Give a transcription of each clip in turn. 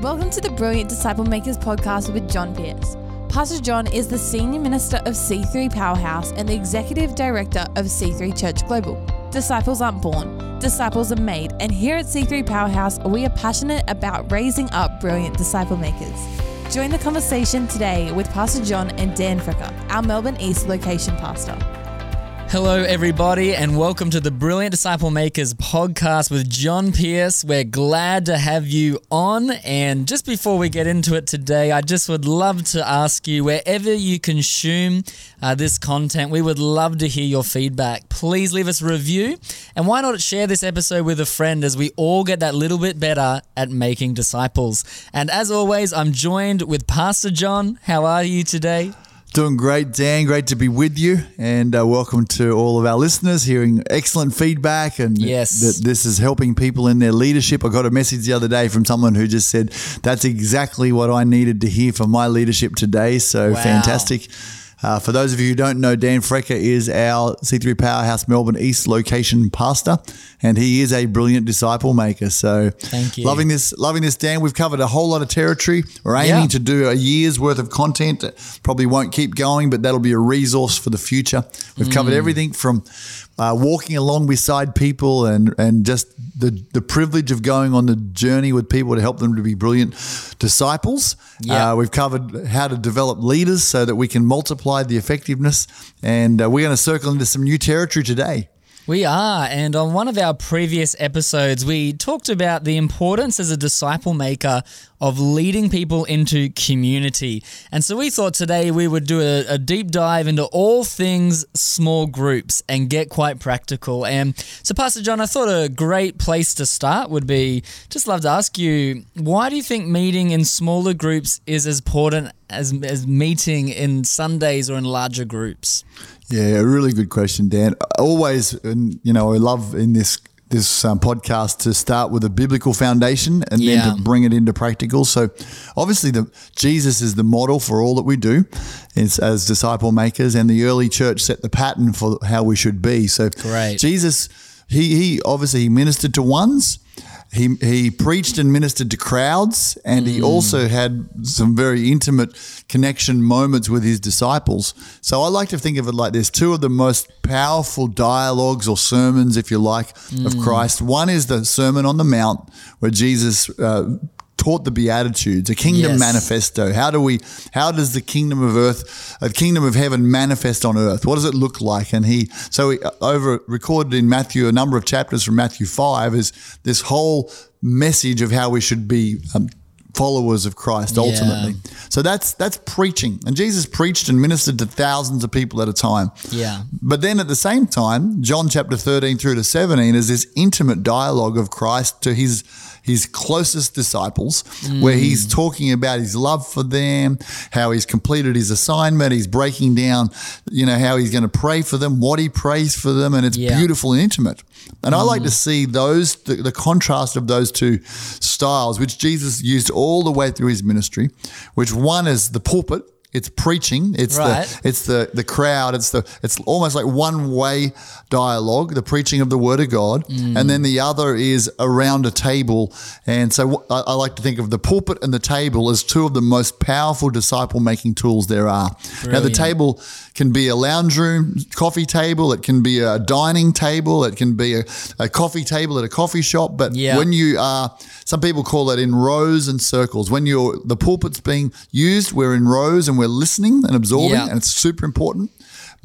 Welcome to the Brilliant Disciple Makers podcast with John Pierce. Pastor John is the Senior Minister of C3 Powerhouse and the Executive Director of C3 Church Global. Disciples aren't born, disciples are made, and here at C3 Powerhouse, we are passionate about raising up brilliant disciple makers. Join the conversation today with Pastor John and Dan Fricker, our Melbourne East location pastor. Hello, everybody, and welcome to the Brilliant Disciple Makers podcast with John Pierce. We're glad to have you on. And just before we get into it today, I just would love to ask you wherever you consume uh, this content, we would love to hear your feedback. Please leave us a review. And why not share this episode with a friend as we all get that little bit better at making disciples? And as always, I'm joined with Pastor John. How are you today? Doing great, Dan. Great to be with you, and uh, welcome to all of our listeners. Hearing excellent feedback, and yes, that this is helping people in their leadership. I got a message the other day from someone who just said that's exactly what I needed to hear for my leadership today. So wow. fantastic. Uh, for those of you who don't know, Dan Frecker is our C3 Powerhouse Melbourne East location pastor, and he is a brilliant disciple maker. So, thank you. Loving this, loving this, Dan. We've covered a whole lot of territory. We're aiming yeah. to do a year's worth of content. Probably won't keep going, but that'll be a resource for the future. We've mm. covered everything from uh, walking along beside people and and just the the privilege of going on the journey with people to help them to be brilliant disciples. Yeah. Uh, we've covered how to develop leaders so that we can multiply the effectiveness, and uh, we're going to circle into some new territory today. We are. And on one of our previous episodes, we talked about the importance as a disciple maker of leading people into community. And so we thought today we would do a, a, deep dive into all things small groups and get quite practical. And so, Pastor John, I thought a great place to start would be just love to ask you why do you think meeting in smaller groups is as important as, as meeting in Sundays or in larger groups? Yeah, a really good question, Dan. Always, and you know, I love in this this um, podcast to start with a biblical foundation and yeah. then to bring it into practical. So, obviously, the Jesus is the model for all that we do as, as disciple makers, and the early church set the pattern for how we should be. So, Great. Jesus, he he obviously he ministered to ones he he preached and ministered to crowds, and he also had some very intimate connection moments with his disciples. So I like to think of it like this: two of the most powerful dialogues or sermons, if you like, mm. of Christ. One is the Sermon on the Mount, where Jesus uh, taught the beatitudes a kingdom yes. manifesto how do we how does the kingdom of earth a kingdom of heaven manifest on earth what does it look like and he so he, uh, over recorded in matthew a number of chapters from matthew 5 is this whole message of how we should be um, followers of Christ ultimately. Yeah. So that's that's preaching. And Jesus preached and ministered to thousands of people at a time. Yeah. But then at the same time, John chapter 13 through to 17 is this intimate dialogue of Christ to his his closest disciples, mm. where he's talking about his love for them, how he's completed his assignment, he's breaking down, you know, how he's going to pray for them, what he prays for them, and it's yeah. beautiful and intimate. And mm. I like to mm. see those the, the contrast of those two styles, which Jesus used all the way through his ministry, which one is the pulpit it's preaching. It's right. the it's the the crowd. It's the it's almost like one way dialogue, the preaching of the word of God, mm. and then the other is around a table. And so I, I, like to think of the pulpit and the table as two of the most powerful disciple making tools there are. Brilliant. Now the table can be a lounge room coffee table. It can be a dining table. It can be a, a coffee table at a coffee shop. But yeah. when you are, some people call it in rows and circles. When you're the pulpit's being used, we're in rows and we're listening and absorbing, yeah. and it's super important.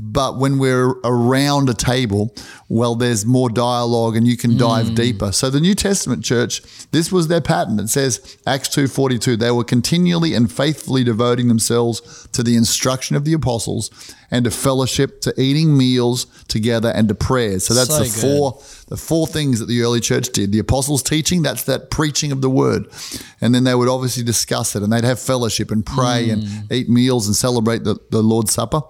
But when we're around a table, well, there's more dialogue and you can dive mm. deeper. So the New Testament church, this was their pattern. It says Acts 2:42, they were continually and faithfully devoting themselves to the instruction of the apostles and to fellowship, to eating meals together and to prayers. So that's so the good. four the four things that the early church did. The apostles' teaching, that's that preaching of the word. And then they would obviously discuss it and they'd have fellowship and pray mm. and eat meals and celebrate the, the Lord's Supper.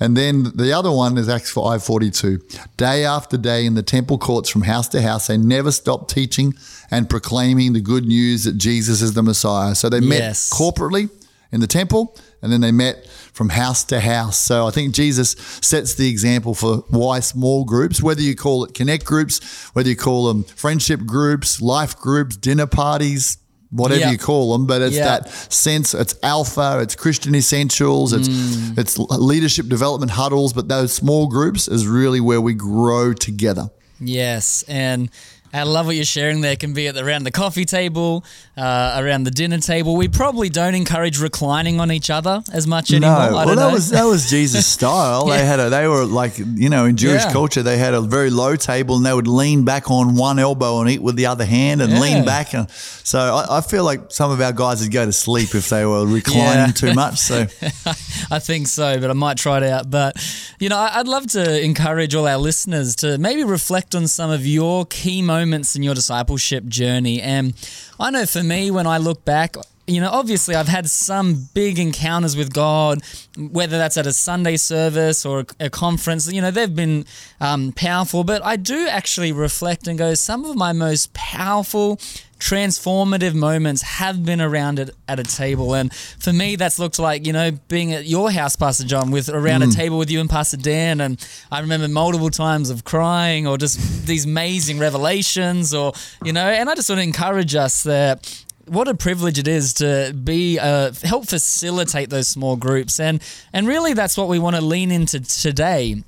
And then the other one is Acts 5.42. Day after day in the temple courts from house to house, they never stopped teaching and proclaiming the good news that Jesus is the Messiah. So they met yes. corporately in the temple and then they met from house to house. So I think Jesus sets the example for why small groups, whether you call it connect groups, whether you call them friendship groups, life groups, dinner parties, whatever you call them, but it's that sense. It's alpha, it's Christian essentials, it's Mm. it's leadership development huddles. But those small groups is really where we grow together. Yes, and I love what you're sharing there. It can be at the, around the coffee table, uh, around the dinner table. We probably don't encourage reclining on each other as much anymore. I well, don't that know. was that was Jesus' style. They had a they were like you know in Jewish Yeah. culture they had a very low table and they would lean back on one elbow and eat with the other hand and Yeah. lean back. And so I, I feel like some of our guys would go to sleep if they were reclining Yeah. too much. So I think so, but I might try it out. But, you know, I'd love to encourage all our listeners to maybe reflect on some of your key moments in your discipleship journey. And I know for me, when I look back, you know, obviously I've had some big encounters with God, whether that's at a Sunday service or a conference, you know, they've been um, powerful. But I do actually reflect and go, some of my most powerful, transformative moments have been around it at a table. And for me, that's looked like, you know, being at your house, Pastor John, with around a table with you and Pastor Dan. And I remember multiple times of crying or just these amazing revelations or, you know, and I just want to encourage us that what a privilege it is to be uh, help facilitate those small groups and and really that's what we want to lean into today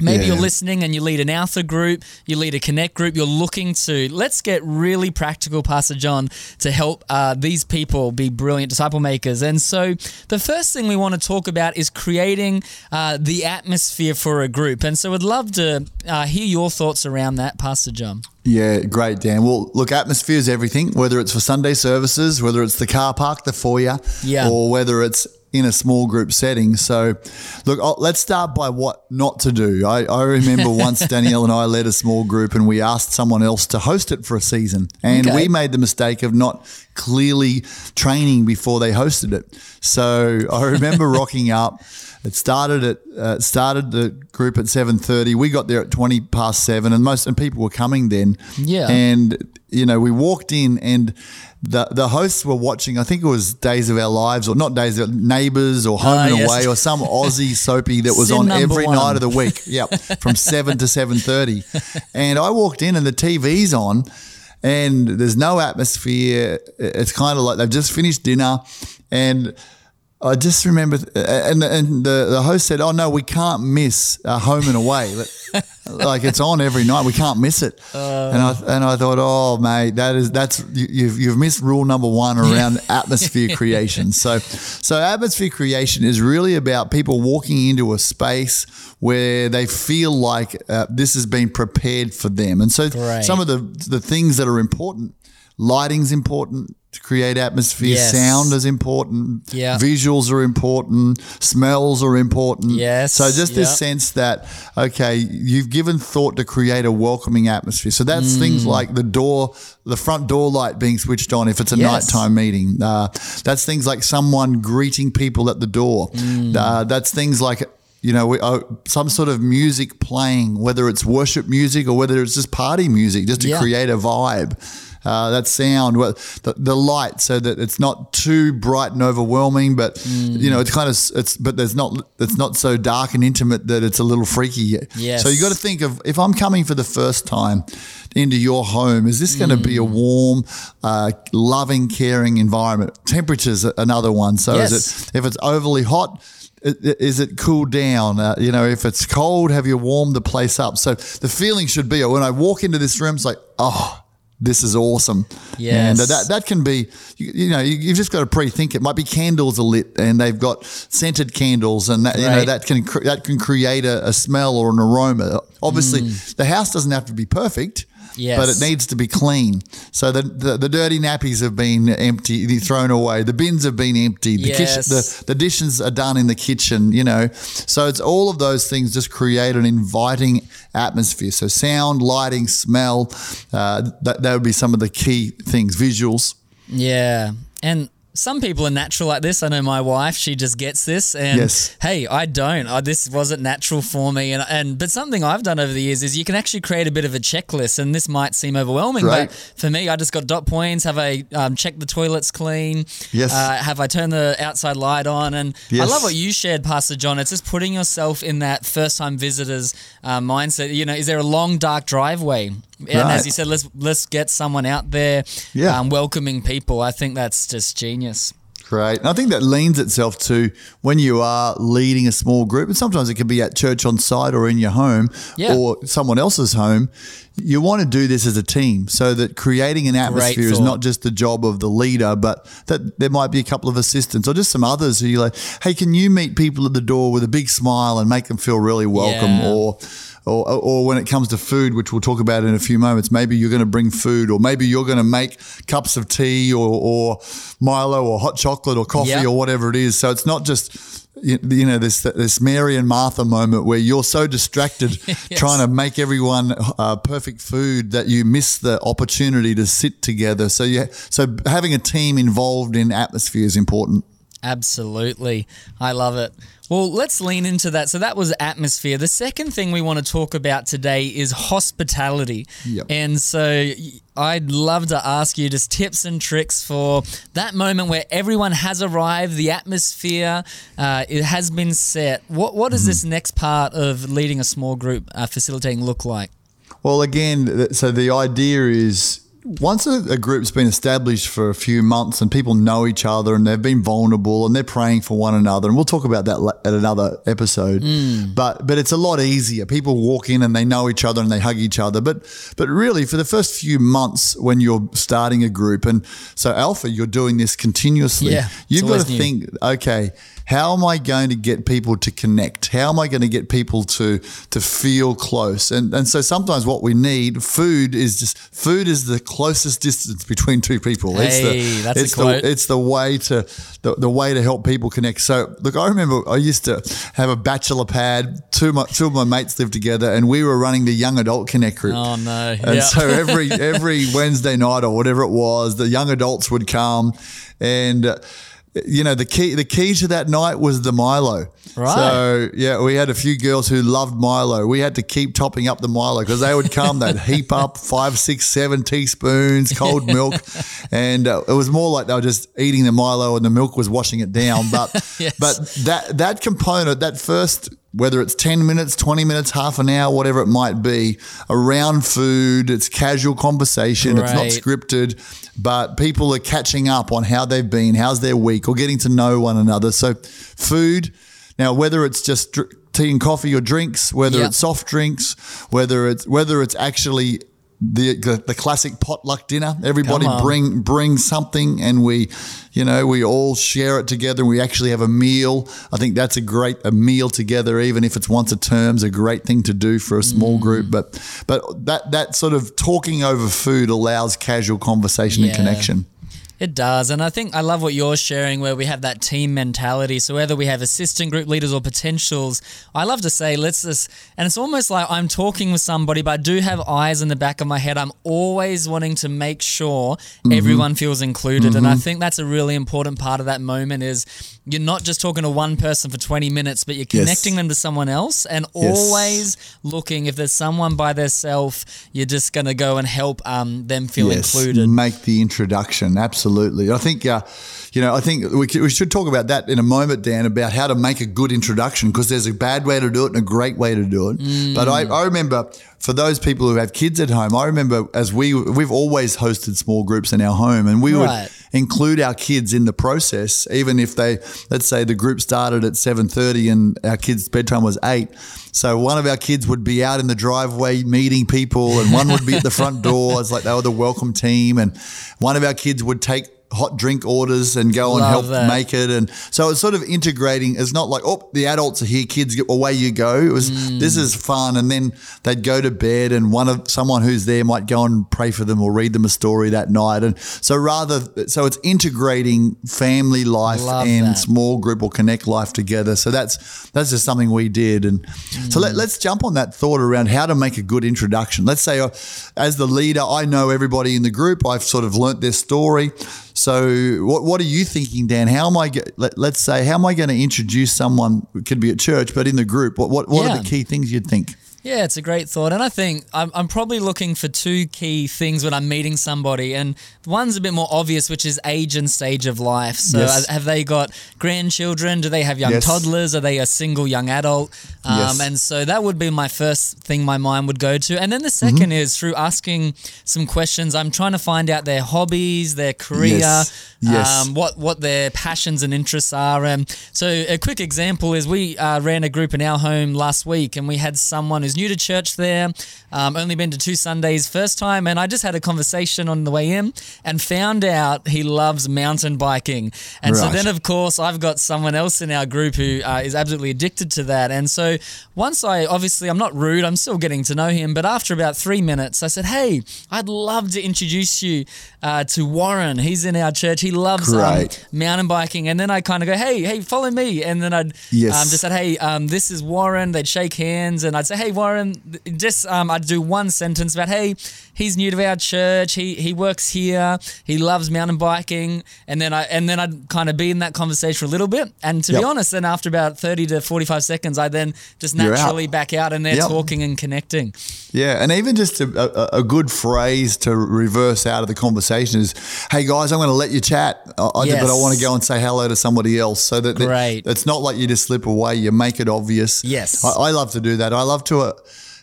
Maybe Yeah. you're listening and you lead an Alpha group, you lead a Connect group, you're looking to, let's get really practical, Pastor John, to help uh, these people be brilliant disciple makers. And so the first thing we want to talk about is creating uh, the atmosphere for a group. And so I'd love to uh, hear your thoughts around that, Pastor John. Yeah, great, Dan. Well, look, atmosphere is everything, whether it's for Sunday services, whether it's the car park, the foyer, Yeah. or whether it's in a small group setting. So, look, I'll, let's start by what not to do. I, I remember once Danielle and I led a small group and we asked someone else to host it for a season. And Okay. we made the mistake of not clearly training before they hosted it. So I remember rocking up. It started at uh, it started the group at seven thirty. We got there at twenty past seven, and most and people were coming then. Yeah. And you know, we walked in, and the the hosts were watching. I think it was Days of Our Lives, or not Days of Neighbours, or Home Ah, and yes. Away, or some Aussie soapy that was Sin on every one. night of the week. Yep, from seven to seven thirty. And I walked in, and the TV's on. And there's no atmosphere. It's kind of like they've just finished dinner, and I just remember, and and the, the host said, "Oh no, we can't miss uh, home and away. like it's on every night. We can't miss it." and I and I thought, "Oh mate, that is that's you, you've you've missed rule number one around atmosphere creation." So so atmosphere creation is really about people walking into a space where they feel like uh, this has been prepared for them. And so Great. some of the the things that are important, lighting's important. To create atmosphere, Yes. sound is important. Yeah. Visuals are important. Smells are important. Yes. So just this sense that okay, you've given thought to create a welcoming atmosphere. So that's Mm. things like the door, the front door light being switched on if it's a Yes. nighttime meeting. Uh, that's things like someone greeting people at the door. Mm. Uh, that's things like. You know, we, uh, some sort of music playing, whether it's worship music or whether it's just party music, just to Yeah. create a vibe. Uh, that sound, well, the, the light, so that it's not too bright and overwhelming, but Mm. you know, it's kind of it's, but there's not, it's not so dark and intimate that it's a little freaky. Yes. So you got to think of if I'm coming for the first time into your home, is this going to be a warm, uh, loving, caring environment? Temperature's another one. So is it if it's overly hot? Is it cooled down? Uh, you know, if it's cold, have you warmed the place up? So the feeling should be when I walk into this room, it's like, oh, this is awesome. Uh, yes. And that, that can be, you, you know, you, you've just got to pre-think. It might be candles are lit and they've got scented candles, and that, you know that can that can create a, a smell or an aroma. Obviously, mm. the house doesn't have to be perfect. Yes. But it needs to be clean. So the, the, the dirty nappies have been empty, thrown away. The bins have been emptied. The kitchen, Yes. the, the dishes are done in the kitchen, you know. So it's all of those things just create an inviting atmosphere. So sound, lighting, smell, uh, that, that would be some of the key things. Visuals. Yeah. And some people are natural like this. I know my wife, she just gets this. And Yes. hey, I don't. I, this wasn't natural for me. And, and but something I've done over the years is you can actually create a bit of a checklist. And this might seem overwhelming, Right. but for me, I just got dot points. Have I um, checked the toilets clean? Yes. Uh, have I turned the outside light on? And I love what you shared, Pastor John. It's just putting yourself in that first time visitors uh, mindset. You know, is there a long dark driveway? And Right. as you said, let's let's get someone out there, Yeah. um, welcoming people. I think that's just genius. Great. And I think that leans itself to when you are leading a small group, and sometimes it can be at church on site or in your home Yeah. or someone else's home. You want to do this as a team so that creating an atmosphere is not just the job of the leader, but that there might be a couple of assistants or just some others who you're like, hey, can you meet people at the door with a big smile and make them feel really welcome? Yeah. Or or, or when it comes to food, which we'll talk about in a few moments, maybe you're going to bring food, or maybe you're going to make cups of tea, or, or Milo, or hot chocolate, or coffee, Yeah. or whatever it is. So it's not just you you know this this Mary and Martha moment where you're so distracted trying to make everyone uh, perfect food that you miss the opportunity to sit together. So yeah, so having a team involved in atmosphere is important. Absolutely. I love it. Well, let's lean into that. So that was atmosphere. The second thing we want to talk about today is hospitality. Yep. And so I'd love to ask you just tips and tricks for that moment where everyone has arrived, the atmosphere uh, it has been set. What what does this next part of leading a small group uh, facilitating look like? Well, again, so the idea is once a, a group's been established for a few months and people know each other and they've been vulnerable and they're praying for one another, and we'll talk about that at another episode. Mm. But but it's a lot easier. People walk in and they know each other and they hug each other. But but really, for the first few months when you're starting a group, and so Alpha, you're doing this continuously. Yeah, you've got to new. think okay how am i going to get people to connect how am i going to get people to to feel close and and so sometimes what we need food is just food is the closest distance between two people it's Hey, the that's a quote. the it's the way to the, the way to help people connect so look i remember i used to have a bachelor pad two of my, two of my mates lived together and we were running the young adult connect group Oh no. and Yeah. so every every Wednesday night or whatever it was, the young adults would come, and uh, you know the key the key to that night was the Milo. Right. So yeah, we had a few girls who loved Milo. We had to keep topping up the Milo because they would come, they'd heap up five, six, seven teaspoons cold milk, and uh, it was more like they were just eating the Milo and the milk was washing it down. But Yes. but that that component, that first whether it's 10 minutes, 20 minutes, half an hour, whatever it might be, around food, it's casual conversation, it's not scripted, but people are catching up on how they've been, how's their week, or getting to know one another. So, food, now whether it's just dr- tea and coffee or drinks, whether Yeah. it's soft drinks, whether it's whether it's actually the, the the classic potluck dinner. Everybody bring bring something, and we, you know, we all share it together. We actually have a meal. I think that's a great a meal together, even if it's once a term, is a great thing to do for a small Mm. group. But but that that sort of talking over food allows casual conversation and connection. It does. And I think I love what you're sharing where we have that team mentality. So whether we have assistant group leaders or potentials, I love to say, let's just, and it's almost like I'm talking with somebody, but I do have eyes in the back of my head. I'm always wanting to make sure Mm-hmm. everyone feels included. And I think that's a really important part of that moment is you're not just talking to one person for 20 minutes, but you're Yes. connecting them to someone else and Yes. always looking if there's someone by themselves, you're just going to go and help um, them feel included. Make the introduction. Absolutely. I think, uh, you know, I think we, we should talk about that in a moment, Dan, about how to make a good introduction because there's a bad way to do it and a great way to do it. But I, I remember for those people who have kids at home, I remember as we, we've always hosted small groups in our home and we Right. would include our kids in the process, even if they, let's say the group started at 7.30 and our kids' bedtime was 8. So one of our kids would be out in the driveway meeting people and one would be at the front door. It's like they were the welcome team. And one of our kids would take hot drink orders and go and help that. make it. And so it's sort of integrating. It's not like, oh, the adults are here, kids, get away you go. It was, Mm. this is fun. And then they'd go to bed and one of someone who's there might go and pray for them or read them a story that night. And so rather, so it's integrating family life Love and that. small group or connect life together. So that's, that's just something we did. And so Mm. let, let's jump on that thought around how to make a good introduction. Let's say, uh, as the leader, I know everybody in the group. I've sort of learnt their story. So, what, what are you thinking, Dan? How am I? Let, let's say, how am I going to introduce someone? It could be at church, but in the group. What what, what Yeah. are the key things you'd think? Yeah, it's a great thought. And I think I'm, I'm probably looking for two key things when I'm meeting somebody. And one's a bit more obvious, which is age and stage of life. So Yes. have they got grandchildren? Do they have young Yes. toddlers? Are they a single young adult? Um, Yes. And so that would be my first thing my mind would go to. And then the 2nd Mm-hmm. is through asking some questions. I'm trying to find out their hobbies, their career, Yes. Yes. Um, what what their passions and interests are. And so a quick example is we uh, ran a group in our home last week, and we had someone who's new to church there, um, only been to two Sundays, first time, and I just had a conversation on the way in and found out he loves mountain biking. And so then, of course, I've got someone else in our group who uh, is absolutely addicted to that. And so once I obviously I'm not rude, I'm still getting to know him, but after about three minutes, I said, "Hey, I'd love to introduce you uh, to Warren. He's in our church. He loves um, mountain biking." And then I kind of go, "Hey, hey, follow me." And then I'd Yes. um, just said, "Hey, um, this is Warren." They'd shake hands, and I'd say, "Hey, Warren." Th- Just um, I'd do one sentence about, "Hey, he's new to our church. He he works here. He loves mountain biking." And then I and then I'd kind of be in that conversation for a little bit. And to be honest, then after about thirty to forty five seconds, I then just You're out. naturally back out, and they're Yep. talking and connecting. Yeah, and even just a, a, a good phrase to reverse out of the conversation is, "Hey guys, I'm going to let you chat, I, I- Yes. but I want to go and say hello to somebody else." So that, that it's not like you just slip away; you make it obvious. Yes. I, I love to do that. I love to.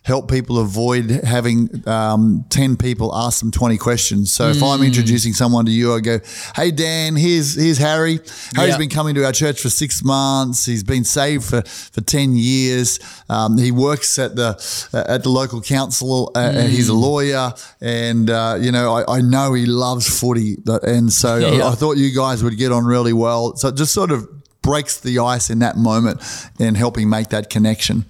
Help people avoid having um, 10 people ask them 20 questions. So if Mm. I'm introducing someone to you, I go, Hey, Dan, here's, here's Harry. Harry's Yep. been coming to our church for six months. He's been saved for, for 10 years. Um, he works at the, uh, at the local council. Uh, Mm. He's a lawyer. And, uh, you know, I, I know he loves footy. And so Yeah. I, I thought you guys would get on really well. So just sort of breaks the ice in that moment and helping make that connection.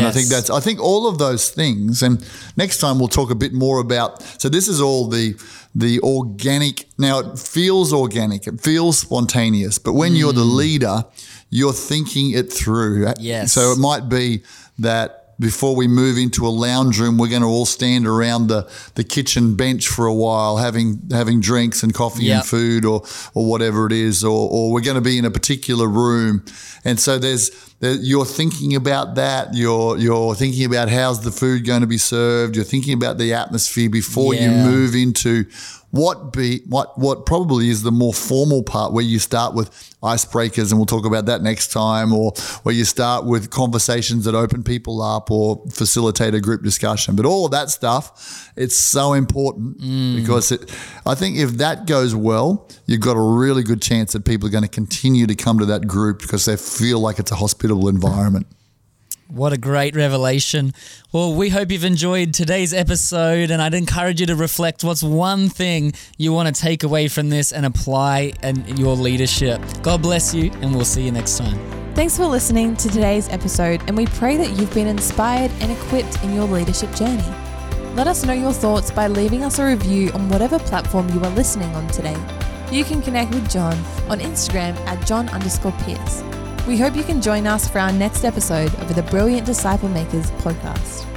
And I think that's I think all of those things. And next time we'll talk a bit more about. So this is all the the organic. Now it feels organic. It feels spontaneous. But when you're the mm. leader, you're thinking it through. Yes. So it might be that. Before we move into a lounge room, we're going to all stand around the, the kitchen bench for a while, having having drinks and coffee Yep. and food, or or whatever it is, or, or we're going to be in a particular room, and so there's there, you're thinking about that. You're you're thinking about how's the food going to be served. You're thinking about the atmosphere before you move into what be what what probably is the more formal part where you start with icebreakers, and we'll talk about that next time, or where you start with conversations that open people up or facilitate a group discussion. But all of that stuff, it's so important mm. because it. I think if that goes well, you've got a really good chance that people are going to continue to come to that group because they feel like it's a hospitable environment. What a great revelation. Well, we hope you've enjoyed today's episode, and I'd encourage you to reflect what's one thing you want to take away from this and apply in your leadership. God bless you, and we'll see you next time. Thanks for listening to today's episode, and we pray that you've been inspired and equipped in your leadership journey. Let us know your thoughts by leaving us a review on whatever platform you are listening on today. You can connect with John on Instagram at John underscore Pierce. We hope you can join us for our next episode of the Brilliant Disciple Makers podcast.